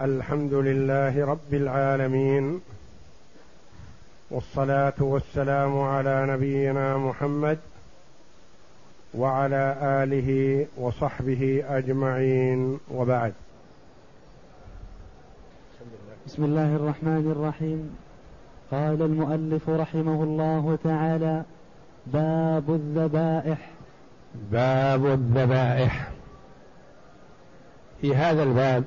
الحمد لله رب العالمين والصلاة والسلام على نبينا محمد وعلى آله وصحبه أجمعين وبعد. بسم الله الرحمن الرحيم. قال المؤلف رحمه الله تعالى باب الذبائح. باب الذبائح. في هذا الباب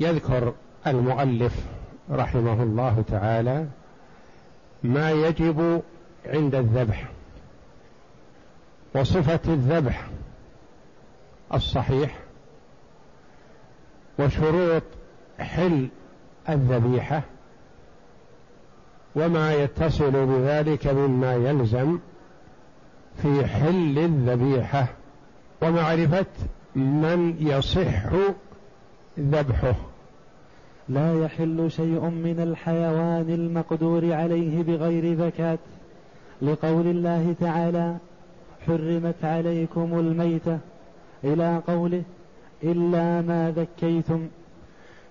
يذكر المؤلف رحمه الله تعالى ما يجب عند الذبح وصفة الذبح الصحيح وشروط حل الذبيحة وما يتصل بذلك مما يلزم في حل الذبيحة ومعرفة من يصح ذبحه. لا يحل شيء من الحيوان المقدور عليه بغير زكاة. لقول الله تعالى حرمت عليكم الميتة. إلى قوله إلا ما ذكيتم.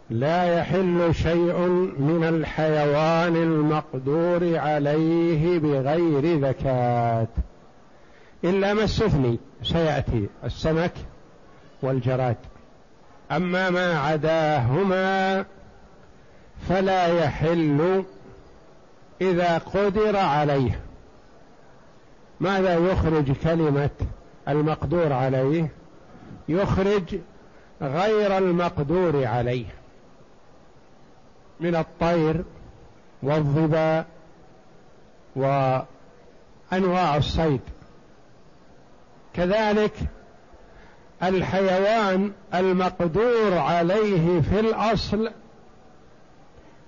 لا يحل شيء من الحيوان المقدور عليه بغير زكاة. إلا ما استثني سيأتي السمك والجراد. أما ما عداهما فلا يحل إذا قدر عليه. ماذا يخرج كلمة المقدور عليه؟ يخرج غير المقدور عليه من الطير والظباء وأنواع الصيد. كذلك الحيوان المقدور عليه في الأصل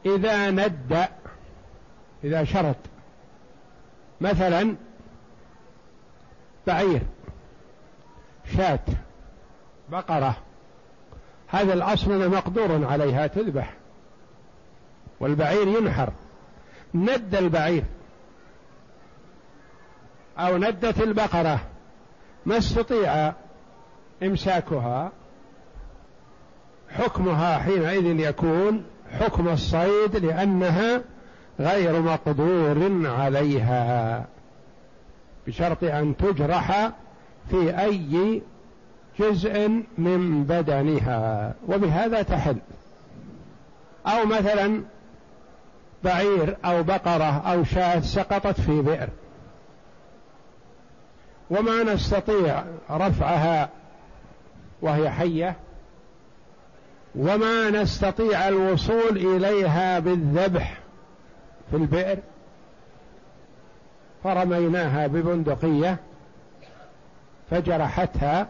إذا ند إذا شرط. مثلا بعير شاة بقرة. هذا الأصل مقدور عليها تذبح. والبعير ينحر. ند البعير. أو ندت البقرة. ما استطيع إمساكها. حكمها حينئذ يكون حكم الصيد لأنها غير مقدور عليها. بشرط أن تجرح في أي جزء من بدنها. وبهذا تحل. أو مثلا بعير أو بقرة أو شاة سقطت في بئر. وما نستطيع رفعها وهي حية وما نستطيع الوصول إليها بالذبح في البئر. فرميناها ببندقية فجرحتها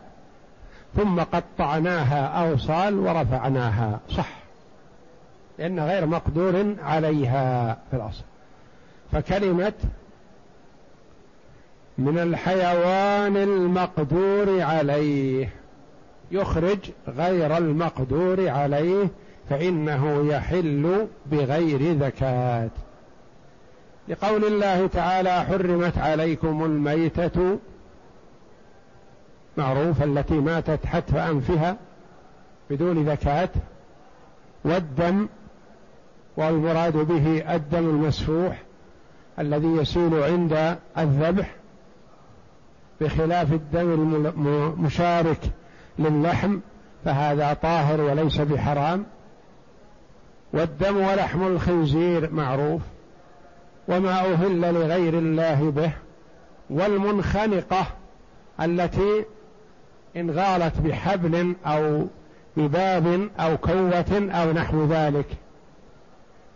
ثم قطعناها أوصال ورفعناها صح لأن غير مقدور عليها في الأصل. فكلمه من الحيوان المقدور عليه. يخرج غير المقدور عليه فإنه يحل بغير زكاة. لقول الله تعالى حرمت عليكم الميتة معروف التي ماتت حتف أنفها بدون زكاة والدم والمراد به الدم المسفوح الذي يسيل عند الذبح بخلاف الدم المشارك للحم فهذا طاهر وليس بحرام. والدم ولحم الخنزير معروف وما أهل لغير الله به. والمنخنقة التي إن غالت بحبل أو بباب أو كوة أو نحو ذلك.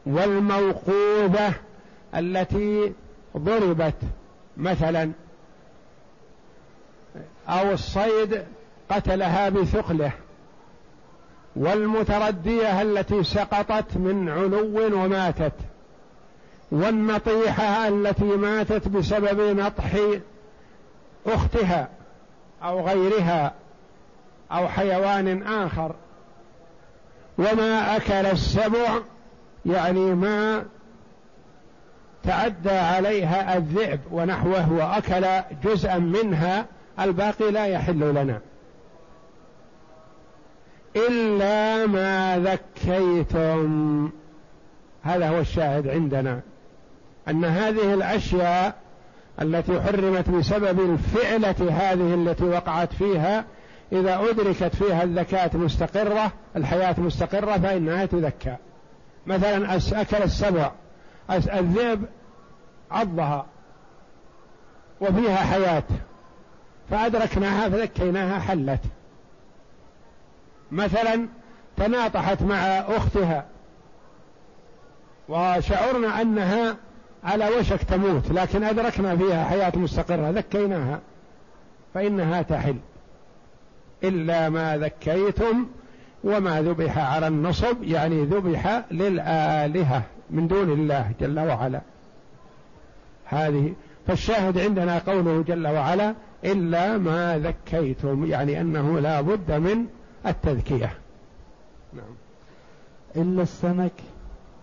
والموقوذة التي ضربت مثلا أو الصيد قتلها بثقله والمتردية التي سقطت من علو وماتت والنطيحة التي ماتت بسبب نطح أختها أو غيرها أو حيوان آخر. وما أكل السبع يعني ما تعدى عليها الذئب ونحوه وأكل جزءا منها الباقي لا يحل لنا. إلا ما ذكيتم. هذا هو الشاهد عندنا. أن هذه الأشياء التي حرمت بسبب الفعلة هذه التي وقعت فيها إذا أدركت فيها الذكاة مستقرة الحياة مستقرة فإنها تذكى. مثلا أكل السبع الذئب عضها وفيها حياة فأدركناها فذكيناها حلت. مثلا تناطحت مع أختها وشعرنا أنها على وشك تموت لكن أدركنا فيها حياة مستقرة ذكيناها فإنها تحل. إلا ما ذكيتم وما ذبح على النصب يعني ذبح للآلهة من دون الله جل وعلا. هذه فالشاهد عندنا قوله جل وعلا إلا ما ذكيتم يعني أنه لا بد من التذكية. نعم. إلا السمك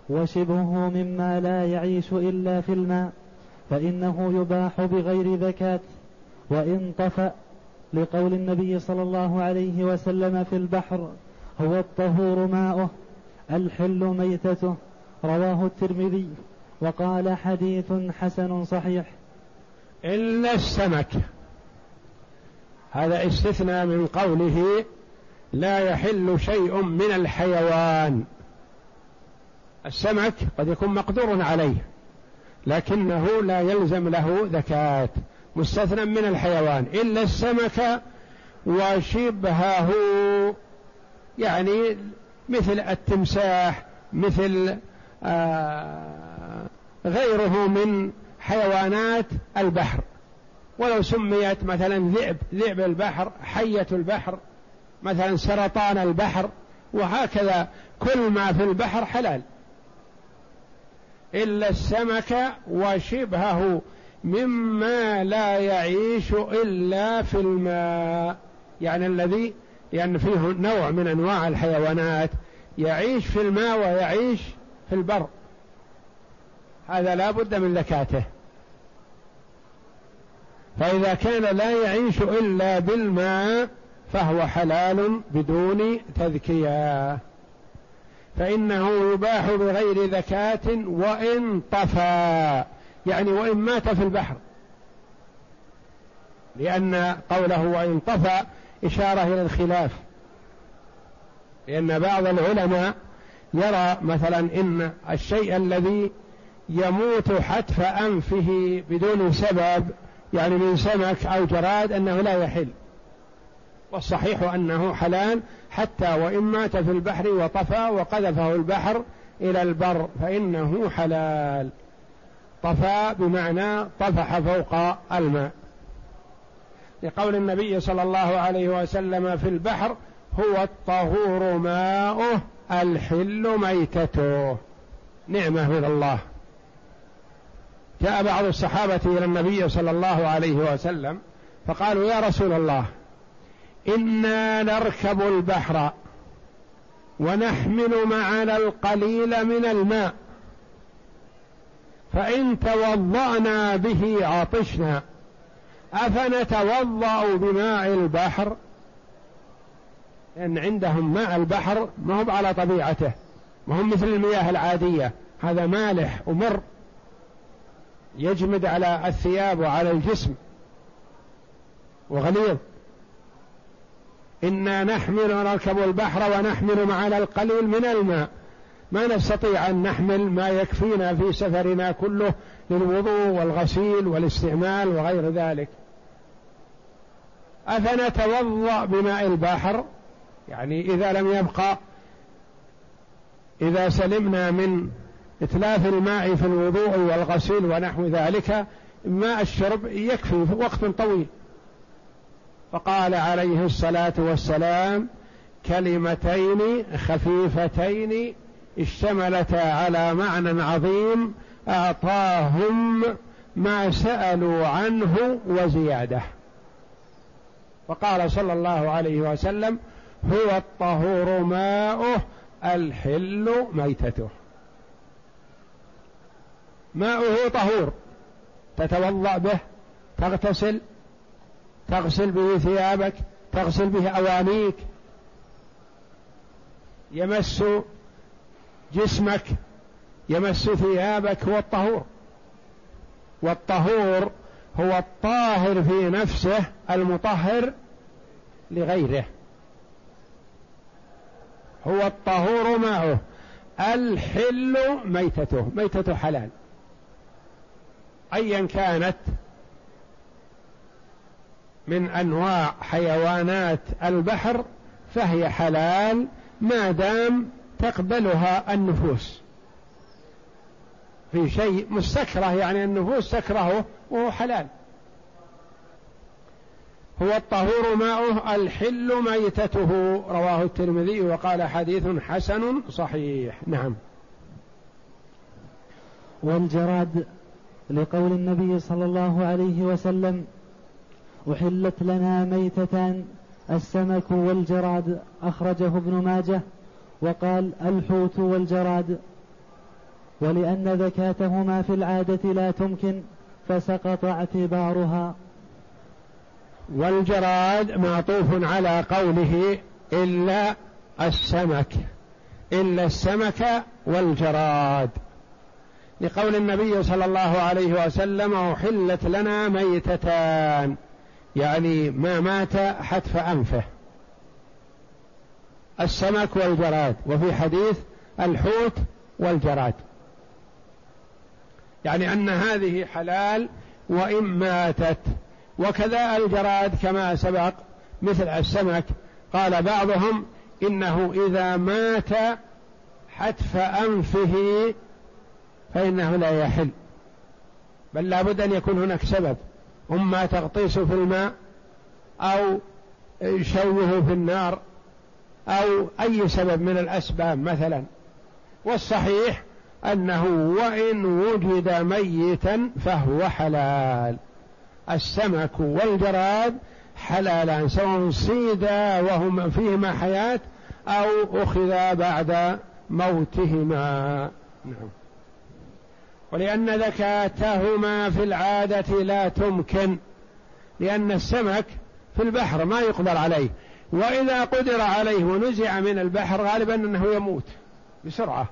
وشبهه مما لا يعيش إلا في الماء فإنه يباح بغير ذكاة وإن طفأ لقول النبي صلى الله عليه وسلم في البحر هو الطهور ماؤه الحل ميتته. رواه الترمذي وقال حديث حسن صحيح. إلا السمك هذا استثناء من قوله لا يحل شيء من الحيوان. السمك قد يكون مقدور عليه لكنه لا يلزم له ذكاة مستثنى من الحيوان. إلا السمك وشبهه يعني مثل التمساح مثل آه غيره من حيوانات البحر. ولو سميت مثلا ذئب ذئب البحر حية البحر مثلا سرطان البحر وهكذا كل ما في البحر حلال. إلا السمك وشبهه مما لا يعيش إلا في الماء. يعني الذي يعني فيه نوع من أنواع الحيوانات يعيش في الماء ويعيش في البر. هذا لا بد من ذكاته فإذا كان لا يعيش إلا بالماء فهو حلال بدون تذكية. فإنه يباح بغير ذكاة وإن طفى يعني وإن مات في البحر. لأن قوله وإن طفى إشارة إلى الخلاف. لأن بعض العلماء يرى مثلا إن الشيء الذي يموت حتف أنفه بدون سبب يعني من سمك أو جراد أنه لا يحل. والصحيح أنه حلال حتى وإن مات في البحر وطفى وقذفه البحر إلى البر فإنه حلال. طفى بمعنى طفح فوق الماء. لقول النبي صلى الله عليه وسلم في البحر هو الطهور ماؤه الحل ميتته. نعمة من الله. جاء بعض الصحابة إلى النبي صلى الله عليه وسلم فقالوا يا رسول الله إنا نركب البحر ونحمل معنا القليل من الماء فإن توضأنا به عطشنا. أفنتوضأ بماء البحر؟ لأن عندهم ماء البحر ما هو على طبيعته ما هم مثل المياه العادية. هذا مالح ومر يجمد على الثياب وعلى الجسم وغليظ. إنا نحمل ونركب البحر ونحمل معنا القليل من الماء. ما نستطيع أن نحمل ما يكفينا في سفرنا كله للوضوء والغسيل والاستعمال وغير ذلك. أفنتوضأ بماء البحر؟ يعني إذا لم يبقى إذا سلمنا من إتلاف الماء في الوضوء والغسيل ونحو ذلك ماء الشرب يكفي في وقت طويل. فقال عليه الصلاة والسلام كلمتين خفيفتين اشتملتا على معنى عظيم أعطاهم ما سألوا عنه وزيادة. وقال صلى الله عليه وسلم هو الطهور ماؤه الحل ميتته. ماؤه طهور تتوضأ به تغتسل تغسل به ثيابك تغسل به أوانيك. يمس جسمك يمس ثيابك هو الطهور والطهور هو الطاهر في نفسه المطهر لغيره. هو الطهور معه. الحل ميتته ميتته حلال. ايا كانت من أنواع حيوانات البحر فهي حلال ما دام تقبلها النفوس. في شيء مستكره يعني النفوس تكرهه وهو حلال. هو الطهور ماؤه الحل ميتته. رواه الترمذي وقال حديث حسن صحيح. نعم. والجراد لقول النبي صلى الله عليه وسلم أحلت لنا ميتتان السمك والجراد أخرجه ابن ماجه وقال الحوت والجراد. ولأن ذكاتهما في العادة لا تمكن فسقط اعتبارها. والجراد معطوف على قوله إلا السمك إلا السمك والجراد. لقول النبي صلى الله عليه وسلم أحلت لنا ميتتان. يعني ما مات حتف أنفه. السمك والجراد وفي حديث الحوت والجراد. يعني أن هذه حلال وإن ماتت. وكذا الجراد كما سبق مثل السمك. قال بعضهم إنه إذا مات حتف أنفه فإنه لا يحل. بل لابد أن يكون هناك سبب. إما تغطيسه في الماء أو شوه في النار أو أي سبب من الأسباب مثلا. والصحيح أنه وإن وجد ميتا فهو حلال. السمك والجراد حلالان سواء صيدا وهما فيهما حياة أو أخذا بعد موتهما. نعم. ولأن ذكاتهما في العادة لا تمكن لأن السمك في البحر ما يقدر عليه. وإذا قدر عليه ونزع من البحر غالبا أنه يموت بسرعة.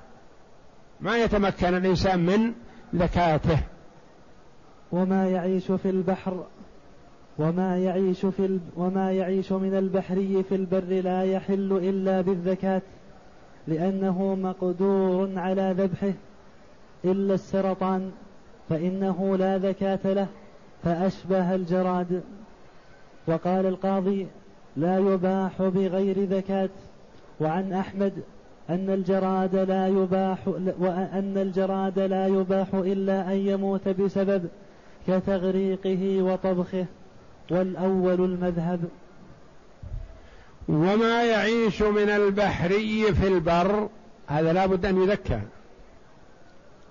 ما يتمكن الإنسان من ذكاته وما يعيش في البحر وما يعيش في ال... وما يعيش من البحري في البر لا يحل إلا بالذكاة لأنه مقدور على ذبحه. إلا السرطان فإنه لا ذكاة له فأشبه الجراد. وقال القاضي لا يباح بغير ذكاة. وعن أحمد أن الجراد لا يباح وأن الجراد لا يباح إلا أن يموت بسبب كتغريقه وطبخه. والأول المذهب. وما يعيش من البحري في البر هذا لا بد أن يذكى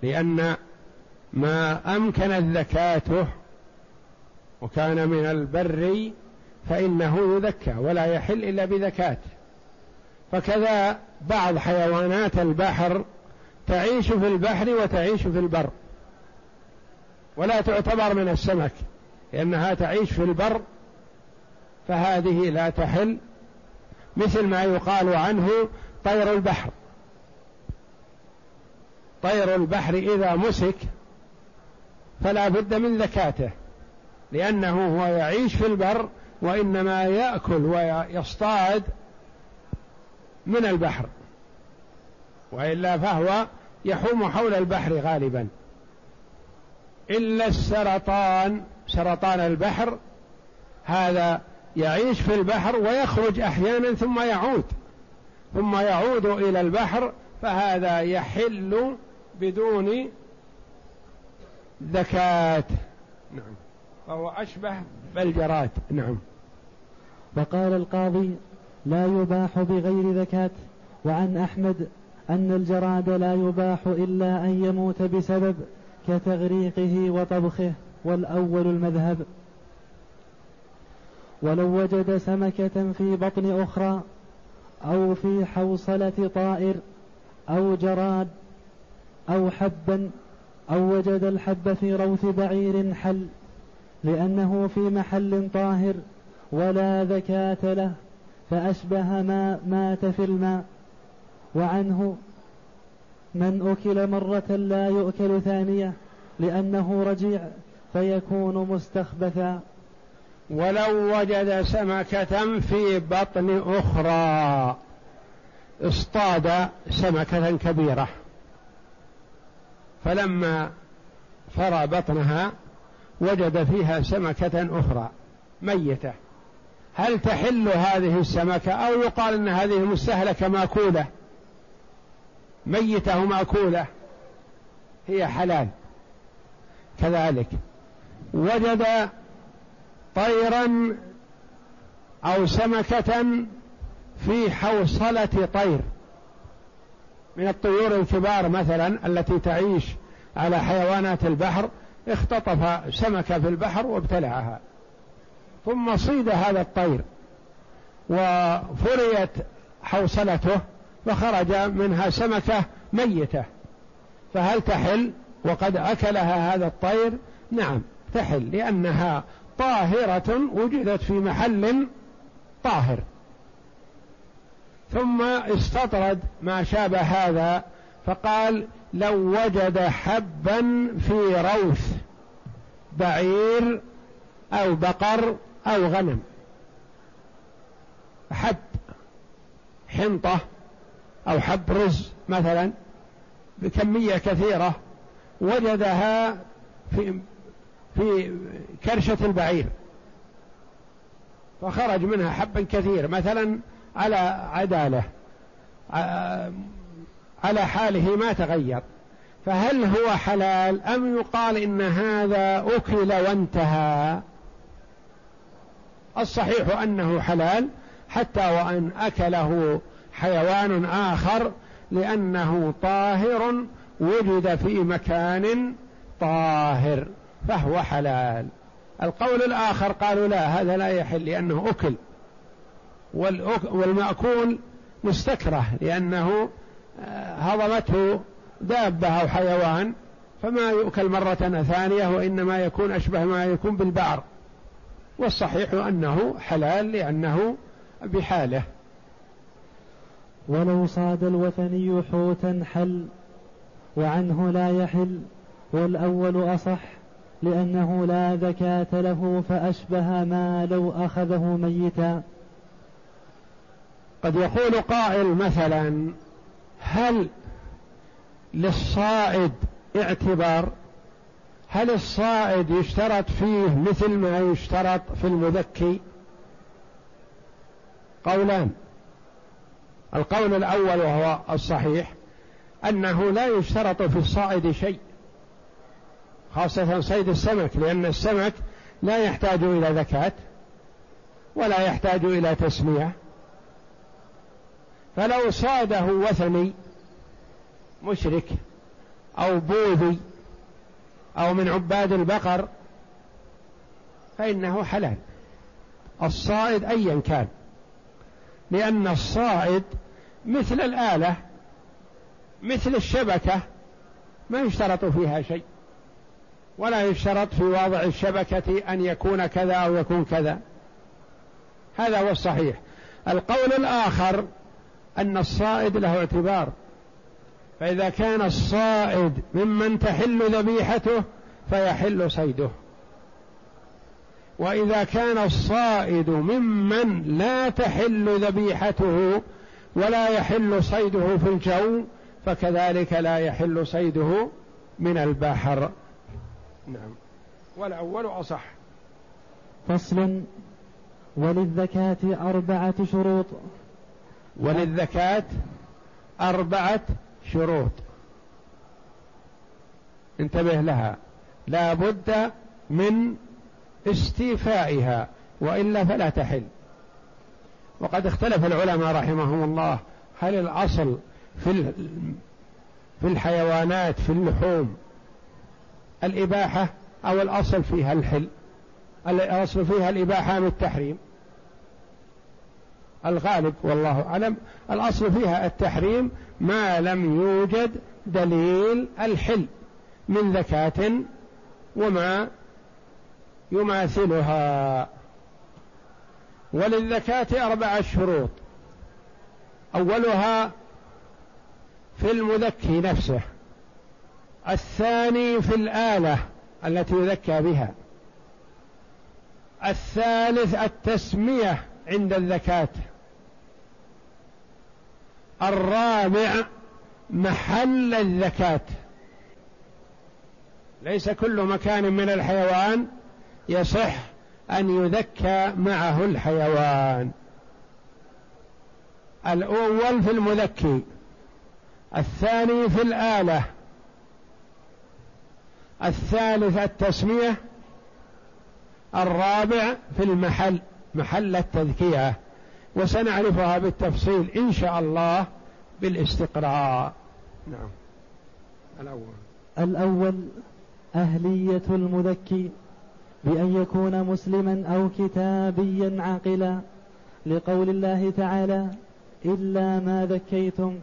لأن ما أمكنت ذكاته وكان من البر فإنه يذكى ولا يحل إلا بذكاة فكذا بعض حيوانات البحر تعيش في البحر وتعيش في البر. ولا تعتبر من السمك لأنها تعيش في البر فهذه لا تحل. مثل ما يقال عنه طير البحر. طير البحر إذا مسك فلا بد من ذكاته لأنه هو يعيش في البر وإنما يأكل ويصطاد من البحر وإلا فهو يحوم حول البحر غالبا. إلا السرطان سرطان البحر هذا يعيش في البحر ويخرج أحيانا ثم يعود ثم يعود إلى البحر فهذا يحل بدون ذكاة نعم. فهو أشبه بالجراد نعم. وقال القاضي لا يباح بغير ذكاة وعن أحمد أن الجراد لا يباح إلا أن يموت بسبب كتغريقه وطبخه والأول المذهب. ولو وجد سمكة في بطن أخرى أو في حوصلة طائر أو جراد أو حبا أو وجد الحب في روث بعير حل لأنه في محل طاهر ولا ذكاة له فأشبه ما مات في الماء. وعنه من أكل مرة لا يؤكل ثانية لأنه رجيع فيكون مستخبثا. ولو وجد سمكة في بطن أخرى. اصطاد سمكة كبيرة. فلما فرى بطنها وجد فيها سمكة أخرى ميتة. هل تحل هذه السمكة أو يقال أن هذه مستهلكة مأكولة؟ ميتة مأكولة. هي حلال. كذلك. وجد طيرا أو سمكة في حوصلة طير. من الطيور الكبار مثلا التي تعيش على حيوانات البحر اختطف سمكة في البحر وابتلعها. ثم صيد هذا الطير وفريت حوصلته فخرج منها سمكة ميتة. فهل تحل؟ وقد أكلها هذا الطير؟ نعم تحل لأنها طاهرة وجدت في محل طاهر. ثم استطرد ما شابه هذا فقال لو وجد حبا في روث بعير أو بقر أو غنم. حب حنطة أو حب رز مثلا بكمية كثيرة وجدها في في كرشة البعير فخرج منها حبا كثير مثلا على عداله على حاله ما تغير. فهل هو حلال أم يقال إن هذا أكل وانتهى؟ الصحيح أنه حلال حتى وأن أكله حيوان آخر لأنه طاهر وجد في مكان طاهر فهو حلال. القول الآخر قالوا لا هذا لا يحل لأنه أكل. والمأكول مستكرة لأنه آه، هضمته دابة أو حيوان فما يؤكل مرة ثانية وإنما يكون أشبه ما يكون بالبعر. والصحيح أنه حلال لأنه بحاله. ولو صاد الوثني حوتا حل وعنه لا يحل والأول أصح لأنه لا ذكاة له فأشبه ما لو أخذه ميتا. قد يقول قائل مثلا هل للصائد اعتبار؟ هل الصائد يشترط فيه مثل ما يشترط في المذكي؟ قولان. القول الأول وهو الصحيح أنه لا يشترط في الصائد شيء خاصة صيد السمك لأن السمك لا يحتاج إلى ذكاه ولا يحتاج إلى تسمية. فلو صاده وثني مشرك أو بوذي أو من عباد البقر فإنه حلال. الصائد ايا كان لأن الصائد مثل الآلة مثل الشبكة ما يشترط فيها شيء ولا يشترط في وضع الشبكة أن يكون كذا أو يكون كذا. هذا هو الصحيح. القول الآخر أن الصائد له اعتبار. فإذا كان الصائد ممن تحل ذبيحته فيحل صيده. وإذا كان الصائد ممن لا تحل ذبيحته ولا يحل صيده في الجو فكذلك لا يحل صيده من البحر. نعم. والأول أصح. فصل. وللذكاة أربعة شروط. وللزكاة أربعة شروط. انتبه لها. لا بد من استيفائها وإلا فلا تحل. وقد اختلف العلماء رحمهم الله هل الأصل في في الحيوانات في اللحوم الإباحة أو الأصل فيها الحل؟ الأصل فيها الإباحة من التحريم. الغالب والله أعلم. الأصل فيها التحريم ما لم يوجد دليل الحل من ذكاة وما يماثلها. وللذكاة أربعة شروط. أولها في المذكي نفسه. الثاني في الآلة التي يذكى بها. الثالث التسمية عند الذكاة الرابع محل الذكاة ليس كل مكان من الحيوان يصح أن يذكى معه الحيوان. الأول في المذكي الثاني في الآلة الثالث التسمية الرابع في المحل محل التذكية. وسنعرفها بالتفصيل إن شاء الله بالاستقراء. نعم. الأول. الأول أهلية المذكي بأن يكون مسلما أو كتابيا عاقلا لقول الله تعالى إلا ما ذكيتم.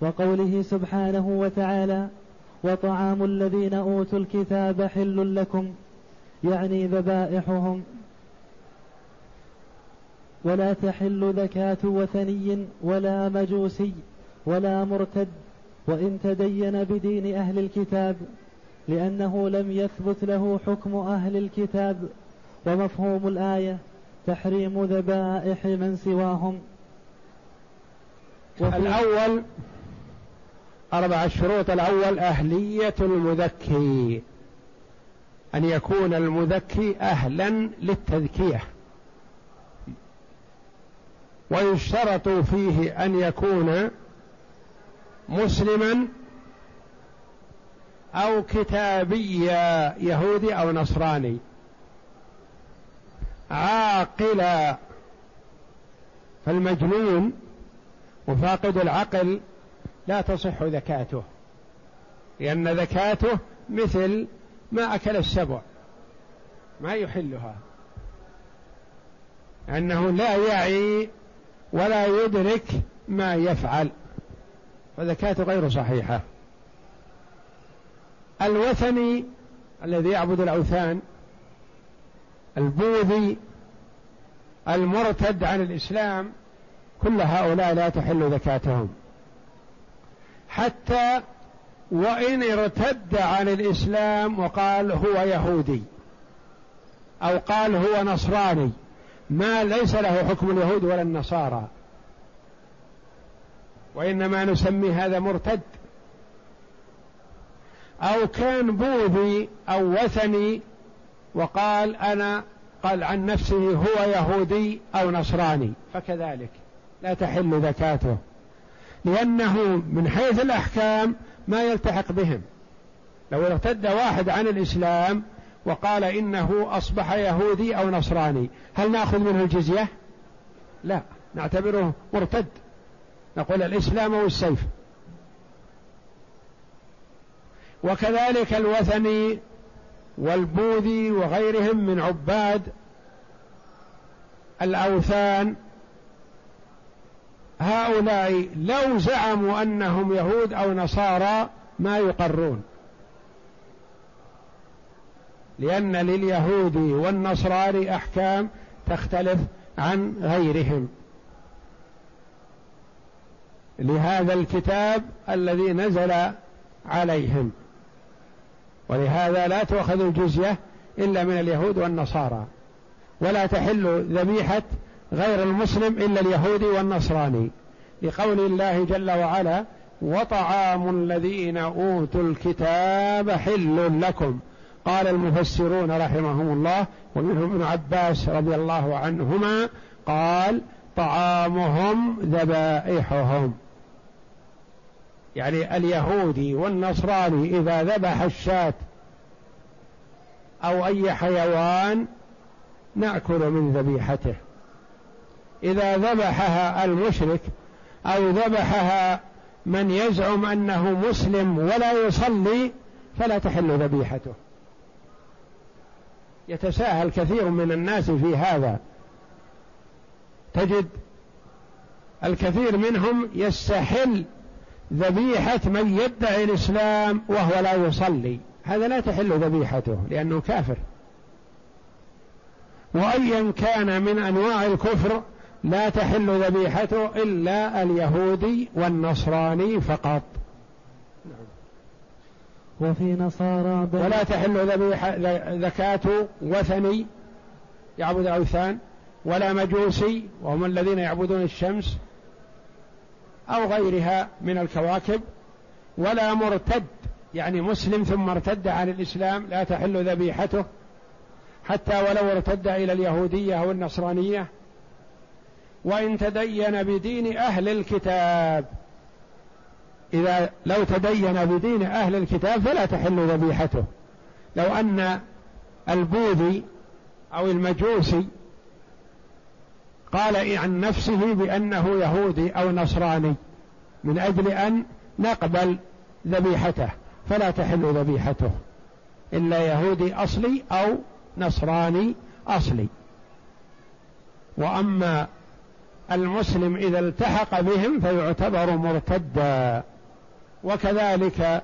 وقوله سبحانه وتعالى وطعام الذين أوتوا الكتاب حل لكم يعني ذبائحهم. ولا تحل ذكاة وثني ولا مجوسي ولا مرتد وإن تدين بدين أهل الكتاب لأنه لم يثبت له حكم أهل الكتاب ومفهوم الآية تحريم ذبائح من سواهم. الأول أربع الشروط. الأول أهلية المذكي أن يكون المذكي أهلا للتذكية. ويشترط فيه أن يكون مسلما أو كتابيا يهودي أو نصراني. عاقلا. فالمجنون وفاقد العقل لا تصح ذكاته لأن ذكاته مثل ما أكل السبع ما يحلها. أنه لا يعي ولا يدرك ما يفعل. فذكاته غير صحيحة. الوثني الذي يعبد الأوثان البوذي المرتد عن الإسلام كل هؤلاء لا تحل زكاتهم حتى وإن ارتد عن الإسلام وقال هو يهودي أو قال هو نصراني ما ليس له حكم اليهود ولا النصارى. وإنما نسمي هذا مرتد. أو كان بوذي أو وثني وقال أنا قال عن نفسه هو يهودي أو نصراني. فكذلك لا تحل زكاته. لأنه من حيث الأحكام ما يلتحق بهم. لو ارتد واحد عن الإسلام وقال إنه أصبح يهودي أو نصراني. هل نأخذ منه الجزية؟ لا نعتبره مرتد. نقول الإسلام والسيف. وكذلك الوثني والبوذي وغيرهم من عباد الأوثان. هؤلاء لو زعموا أنهم يهود أو نصارى ما يقرون. لأن لليهود والنصراني أحكام تختلف عن غيرهم. لهذا الكتاب الذي نزل عليهم. ولهذا لا تؤخذ الجزية إلا من اليهود والنصارى. ولا تحل ذبيحة غير المسلم إلا اليهودي والنصراني. لقول الله جل وعلا وطعام الذين أوتوا الكتاب حل لكم. قال المفسرون رحمهم الله ومنهم ابن عباس رضي الله عنهما قال طعامهم ذبائحهم. يعني اليهودي والنصراني إذا ذبح الشاة أو أي حيوان نأكل من ذبيحته. إذا ذبحها المشرك أو ذبحها من يزعم أنه مسلم ولا يصلي فلا تحل ذبيحته. يتساهل كثير من الناس في هذا. تجد الكثير منهم يستحل ذبيحة من يدعي الإسلام وهو لا يصلي. هذا لا تحل ذبيحته لأنه كافر. وأيا كان من أنواع الكفر لا تحل ذبيحته إلا اليهودي والنصراني فقط. وفي نصارى ولا تحل ذبيحة زكاة وثني يعبد أوثان ولا مجوسي وهم الذين يعبدون الشمس أو غيرها من الكواكب ولا مرتد يعني مسلم ثم ارتد عن الإسلام لا تحل ذبيحته حتى ولو ارتد إلى اليهودية أو النصرانية وإن تدين بدين أهل الكتاب إذا لو تدين بدين أهل الكتاب فلا تحل ذبيحته. لو أن البوذي أو المجوسي قال عن نفسه بأنه يهودي أو نصراني من أجل أن نقبل ذبيحته فلا تحل ذبيحته. إلا يهودي أصلي أو نصراني أصلي. وأما المسلم إذا التحق بهم فيعتبر مرتدا. وكذلك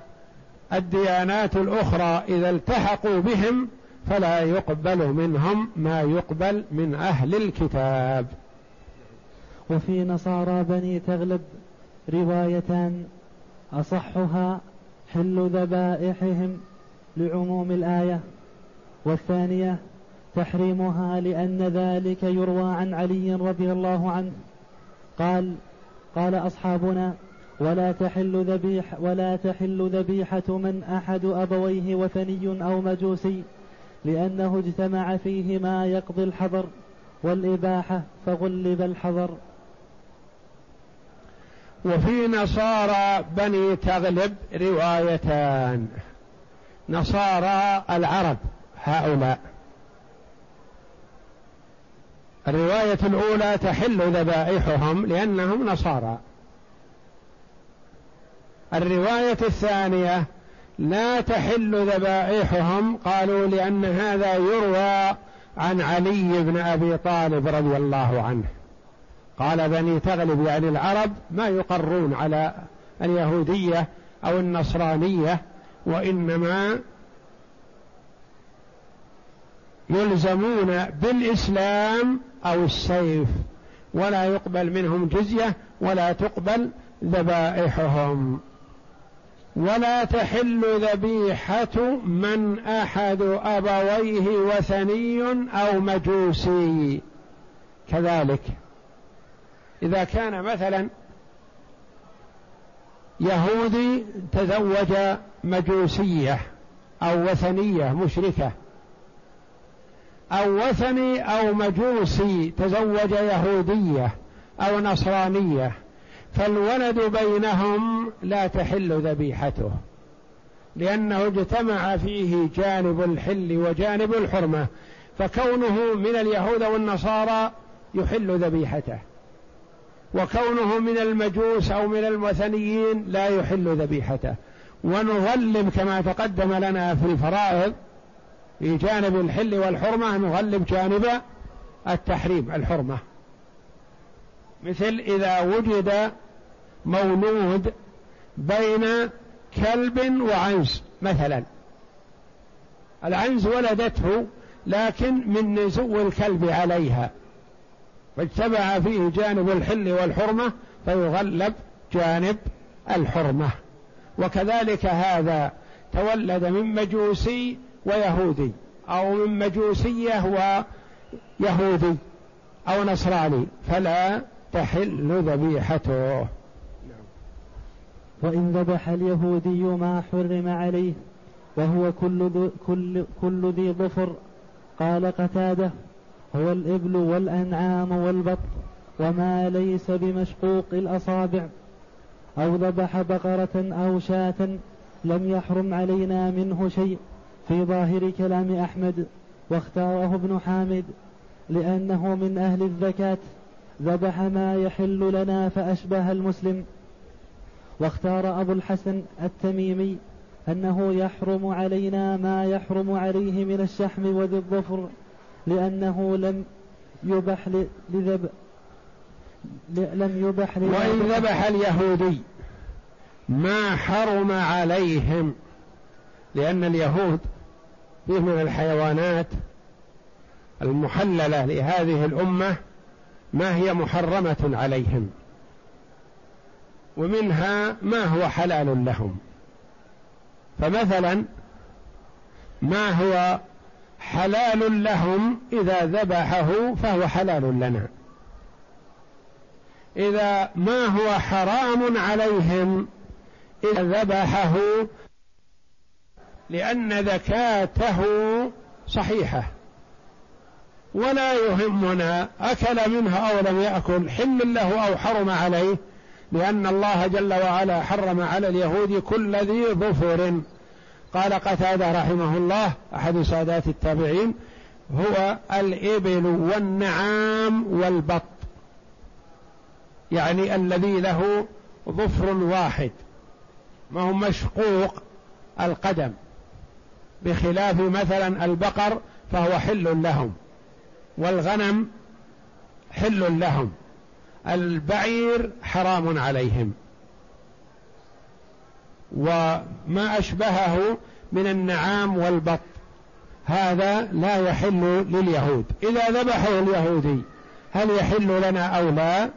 الديانات الأخرى إذا التحقوا بهم فلا يقبل منهم ما يقبل من أهل الكتاب. وفي نصارى بني تغلب روايتان أصحها حل ذبائحهم لعموم الآية والثانية تحريمها لأن ذلك يروى عن علي رضي الله عنه. قال قال أصحابنا ولا تحل ذبيح ولا تحل ذبيحة من أحد أبويه وثني أو مجوسي لأنه اجتمع فيه ما يقضي الحظر والإباحة فغلب الحظر وفي نصارى بني تغلب روايتان. نصارى العرب هؤلاء. الرواية الأولى تحل ذبائحهم لأنهم نصارى. الرواية الثانية لا تحل ذبائحهم قالوا لأن هذا يروى عن علي بن أبي طالب رضي الله عنه. قال بني تغلب يعني العرب ما يقرون على اليهودية أو النصرانية وإنما يلزمون بالإسلام أو السيف ولا يقبل منهم جزية ولا تقبل ذبائحهم. ولا تحل ذبيحة من أحد أبويه وثني أو مجوسي. كذلك. إذا كان مثلا يهودي تزوج مجوسية أو وثنية مشركة أو وثني أو مجوسي تزوج يهودية أو نصرانية فالولد بينهم لا تحل ذبيحته لأنه اجتمع فيه جانب الحل وجانب الحرمة فكونه من اليهود والنصارى يحل ذبيحته وكونه من المجوس أو من الوثنيين لا يحل ذبيحته. ونغلب كما تقدم لنا في الفرائض في جانب الحل والحرمة نغلب جانب التحريم الحرمة. مثل إذا وجد مولود بين كلب وعنز مثلا. العنز ولدته لكن من نزو الكلب عليها. فاجتمع فيه جانب الحل والحرمة فيغلب جانب الحرمة. وكذلك هذا تولد من مجوسي ويهودي أو من مجوسية ويهودي أو نصراني. فلا تحل ذبيحته. وإن ذبح اليهودي ما حرم عليه وهو كل كل, كل ذي ظفر قال قتادة هو الإبل والأنعام والبط وما ليس بمشقوق الأصابع. أو ذبح بقرة أو شاة لم يحرم علينا منه شيء في ظاهر كلام أحمد واختاره ابن حامد لأنه من أهل الزكاة ذبح ما يحل لنا فأشبه المسلم. واختار أبو الحسن التميمي أنه يحرم علينا ما يحرم عليه من الشحم وذي الظفر لأنه لم يبح لذب لم يبح وإن ذبح اليهودي ما حرم عليهم لأن اليهود فيه من الحيوانات المحللة لهذه الأمة ما هي محرمة عليهم. ومنها ما هو حلال لهم. فمثلا ما هو حلال لهم إذا ذبحه فهو حلال لنا. إذا ما هو حرام عليهم إذا ذبحه لأن ذكاته صحيحة. ولا يهمنا أكل منها أو لم يأكل حل له أو حرم عليه. لأن الله جل وعلا حرم على اليهود كل ذي ظفر. قال قتادة رحمه الله أحد سادات التابعين هو الإبل والنعام والبط. يعني الذي له ظفر واحد ما هو مشقوق القدم. بخلاف مثلا البقر فهو حل لهم والغنم حل لهم. البعير حرام عليهم. وما أشبهه من النعام والبط. هذا لا يحل لليهود. إذا ذبحه اليهودي هل يحل لنا أو لا؟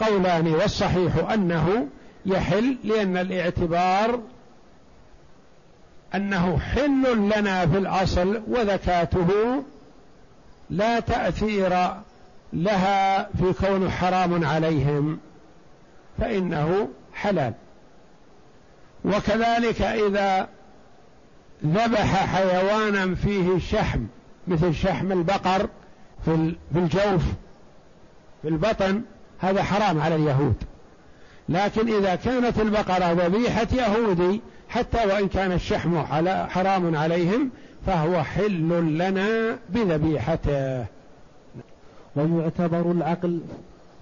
قولان والصحيح أنه يحل لأن الاعتبار أنه حل لنا في الأصل وذكاته لا تأثير لها في كون حرام عليهم فإنه حلال. وكذلك إذا ذبح حيوانا فيه شحم مثل شحم البقر في الجوف في البطن هذا حرام على اليهود. لكن إذا كانت البقرة ذبيحة يهودي حتى وإن كان الشحم حرام عليهم فهو حل لنا بذبيحته. ويعتبر العقل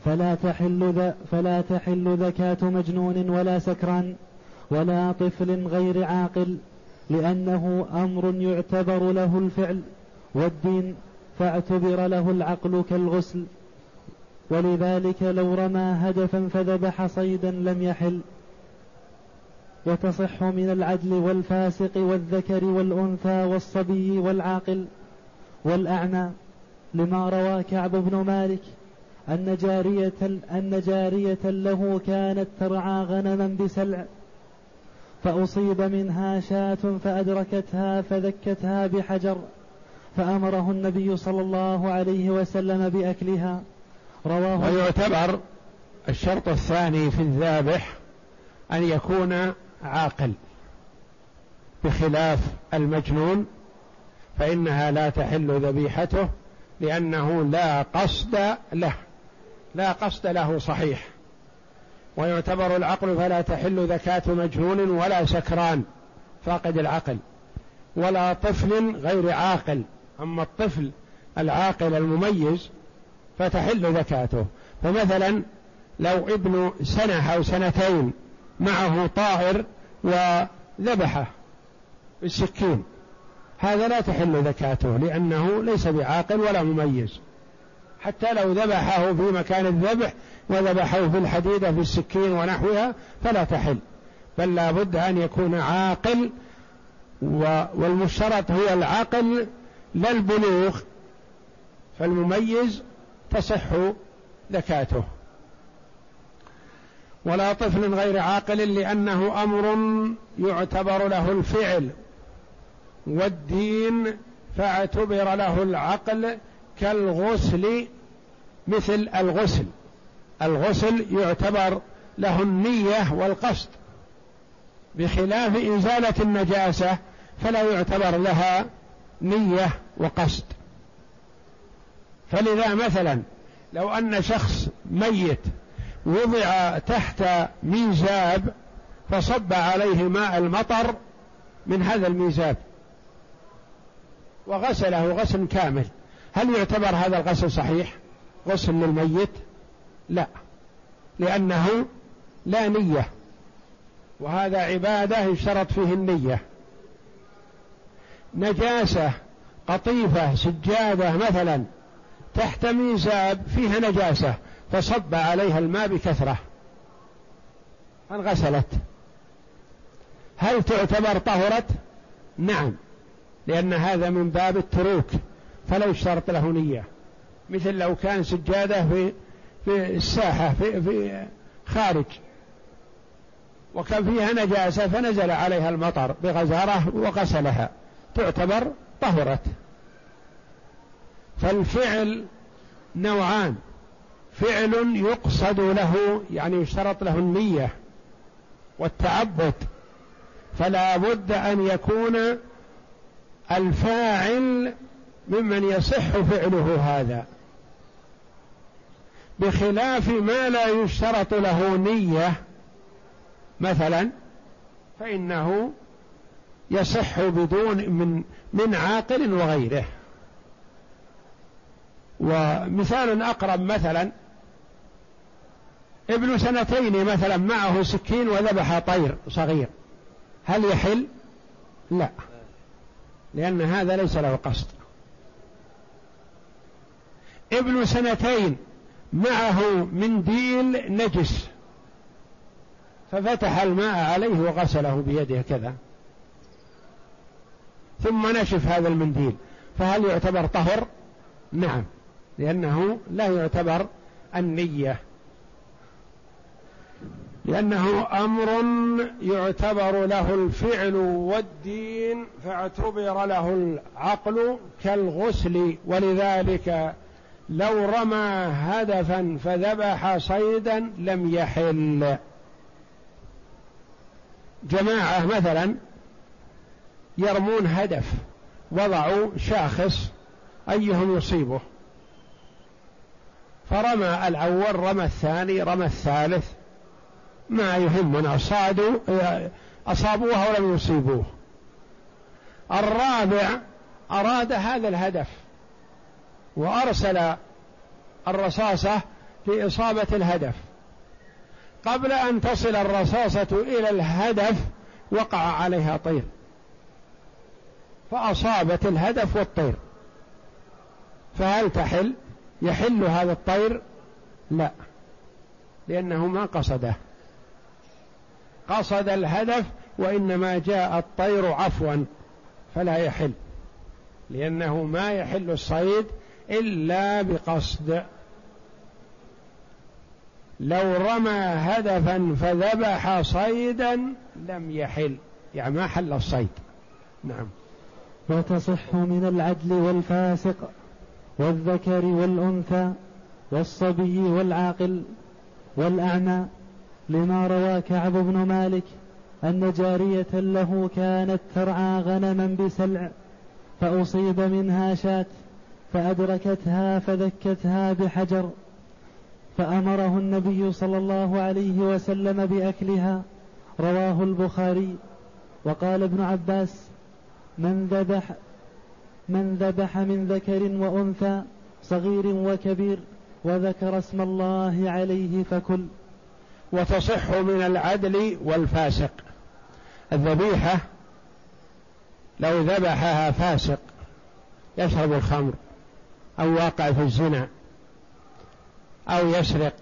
فلا تحل ذا فلا تحل ذكاة مجنون ولا سكران ولا طفل غير عاقل لأنه أمر يعتبر له الفعل والدين فاعتبر له العقل كالغسل. ولذلك لو رمى هدفا فذبح صيدا لم يحل. وتصح من العدل والفاسق والذكر والأنثى والصبي والعاقل والأعمى. لما روى كعب بن مالك أن جارية, أن جارية له كانت ترعى غنما بسلع فأصيب منها شاة فأدركتها فذكتها بحجر فأمره النبي صلى الله عليه وسلم بأكلها. رواه ويعتبر الشرط الثاني في الذابح أن يكون عاقل بخلاف المجنون فإنها لا تحل ذبيحته لأنه لا قصد له لا قصد له صحيح. ويعتبر العقل فلا تحل ذكاة مجنون ولا سكران فاقد العقل. ولا طفل غير عاقل. أما الطفل العاقل المميز فتحل ذكاته فمثلا لو ابن سنة أو سنتين معه طائر وذبحه بالسكين هذا لا تحل ذكاته لأنه ليس بعاقل ولا مميز. حتى لو ذبحه في مكان الذبح وذبحه في الحديدة في السكين ونحوها فلا تحل. بل لا بد أن يكون عاقل والمشترط هو العقل لا البلوغ. فالمميز تصح ذكاته. ولا طفل غير عاقل لأنه أمر يعتبر له الفعل. والدين فاعتبر له العقل كالغسل مثل الغسل. الغسل يعتبر له النية والقصد. بخلاف إزالة النجاسة فلا يعتبر لها نية وقصد. فلذا مثلا لو أن شخص ميت وضع تحت ميزاب فصب عليه ماء المطر من هذا الميزاب. وغسله غسل كامل. هل يعتبر هذا الغسل صحيح؟ غسل للميت؟ لا. لأنه لا نية. وهذا عبادة يشترط فيه النية. نجاسة قطيفة سجادة مثلا تحت ميزاب فيها نجاسة فصب عليها الماء بكثرة. انغسلت هل تعتبر طهرت؟ نعم. لأن هذا من باب التروك فلا يشترط له نية. مثل لو كان سجادة في في الساحة في, في خارج. وكان فيها نجاسة فنزل عليها المطر بغزارة وغسلها. تعتبر طهرت. فالفعل نوعان. فعل يقصد له يعني يشترط له النية والتعبد. فلا بد أن يكون الفاعل ممن يصح فعله هذا بخلاف ما لا يشترط له نية مثلا فإنه يصح بدون من من عاقل وغيره. ومثال أقرب مثلا ابن سنتين مثلا معه سكين وذبح طير صغير هل يحل؟ لا. لأن هذا ليس له قصد. ابن سنتين معه منديل نجس ففتح الماء عليه وغسله بيده كذا. ثم نشف هذا المنديل فهل يعتبر طهر؟ نعم لأنه لا يعتبر النية. لأنه أمر يعتبر له الفعل والدين فاعتبر له العقل كالغسل. ولذلك لو رمى هدفا فذبح صيدا لم يحل. جماعة مثلا يرمون هدف وضعوا شاخص أيهم يصيبه. فرمى الأول رمى الثاني رمى الثالث. ما يهمنا. صادوا أصابوها ولم يصيبوه. الرابع أراد هذا الهدف وأرسل الرصاصة لإصابة الهدف. قبل أن تصل الرصاصة إلى الهدف وقع عليها طير. فأصابت الهدف والطير. فهل تحل؟ يحل هذا الطير؟ لا. لأنه ما قصده. قصد الهدف وإنما جاء الطير عفوا فلا يحل لأنه ما يحل الصيد إلا بقصد. لو رمى هدفا فذبح صيدا لم يحل يعني ما حل الصيد. نعم. وتصح من العدل والفاسق والذكر والأنثى والصبي والعاقل والأعمى لما روى كعب بن مالك أن جارية له كانت ترعى غنما بسلع فأصيب منها شاة فأدركتها فذكتها بحجر فأمره النبي صلى الله عليه وسلم بأكلها رواه البخاري. وقال ابن عباس من ذبح من ذبح من ذكر وأنثى صغير وكبير وذكر اسم الله عليه فكل وتصح من العدل والفاسق. الذبيحة لو ذبحها فاسق يشرب الخمر أو واقع في الزنا أو يسرق.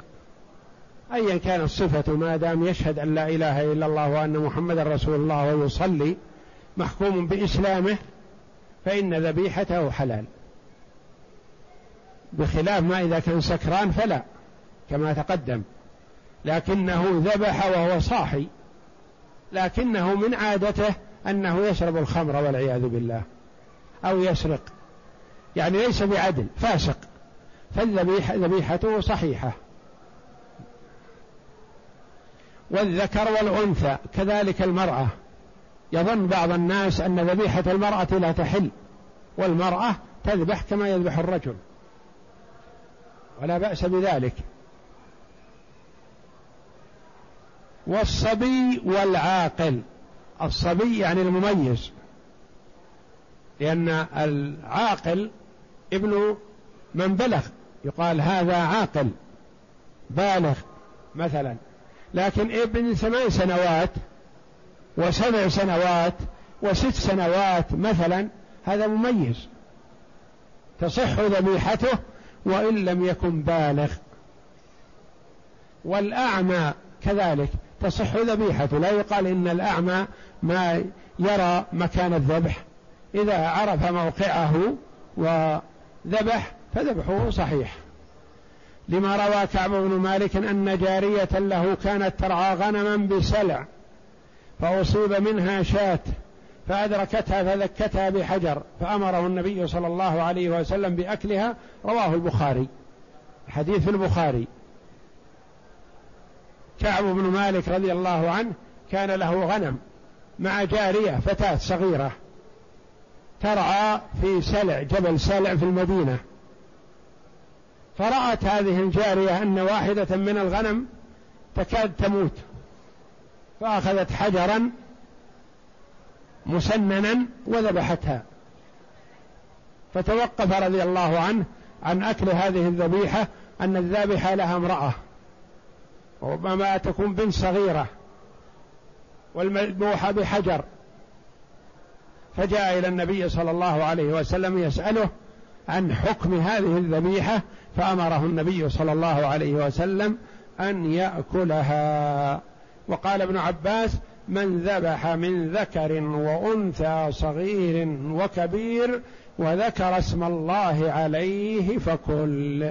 أيا كانت صفة ما دام يشهد أن لا إله إلا الله وأن محمد رسول الله ويصلي محكوم بإسلامه فإن ذبيحته حلال. بخلاف ما إذا كان سكران فلا كما تقدم. لكنه ذبح وهو صاحي. لكنه من عادته أنه يشرب الخمر والعياذ بالله. أو يسرق. يعني ليس بعدل فاسق. فالذبيحة ذبيحته صحيحة. والذكر والأنثى كذلك المرأة. يظن بعض الناس أن ذبيحة المرأة لا تحل والمرأة تذبح كما يذبح الرجل. ولا بأس بذلك. والصبي والعاقل. الصبي يعني المميز. لأن العاقل ابن من بلغ يقال هذا عاقل بالغ مثلا. لكن ابن ثمان سنوات وسبع سنوات وست سنوات مثلا هذا مميز. تصح ذبيحته وإن لم يكن بالغ. والأعمى كذلك. تصح ذبيحته لا يقال إن الأعمى ما يرى مكان الذبح. إذا عرف موقعه وذبح فذبحه صحيح. لما روى كعب بن مالك أن جارية له كانت ترعى غنما بسلع فأصيب منها شاة فأدركتها فذكتها بحجر فأمره النبي صلى الله عليه وسلم بأكلها. رواه البخاري. حديث البخاري. كعب بن مالك رضي الله عنه كان له غنم مع جارية فتاة صغيرة. ترعى في سلع جبل سلع في المدينة. فرأت هذه الجارية أن واحدة من الغنم تكاد تموت. فأخذت حجرا مسننا وذبحتها. فتوقف رضي الله عنه عن أكل هذه الذبيحة أن الذابحة لها امرأة. وربما تكون بنت صغيرة والمذبوحة بحجر. فجاء إلى النبي صلى الله عليه وسلم يسأله عن حكم هذه الذبيحة فأمره النبي صلى الله عليه وسلم أن يأكلها. وقال ابن عباس من ذبح من ذكر وأنثى صغير وكبير وذكر اسم الله عليه فكل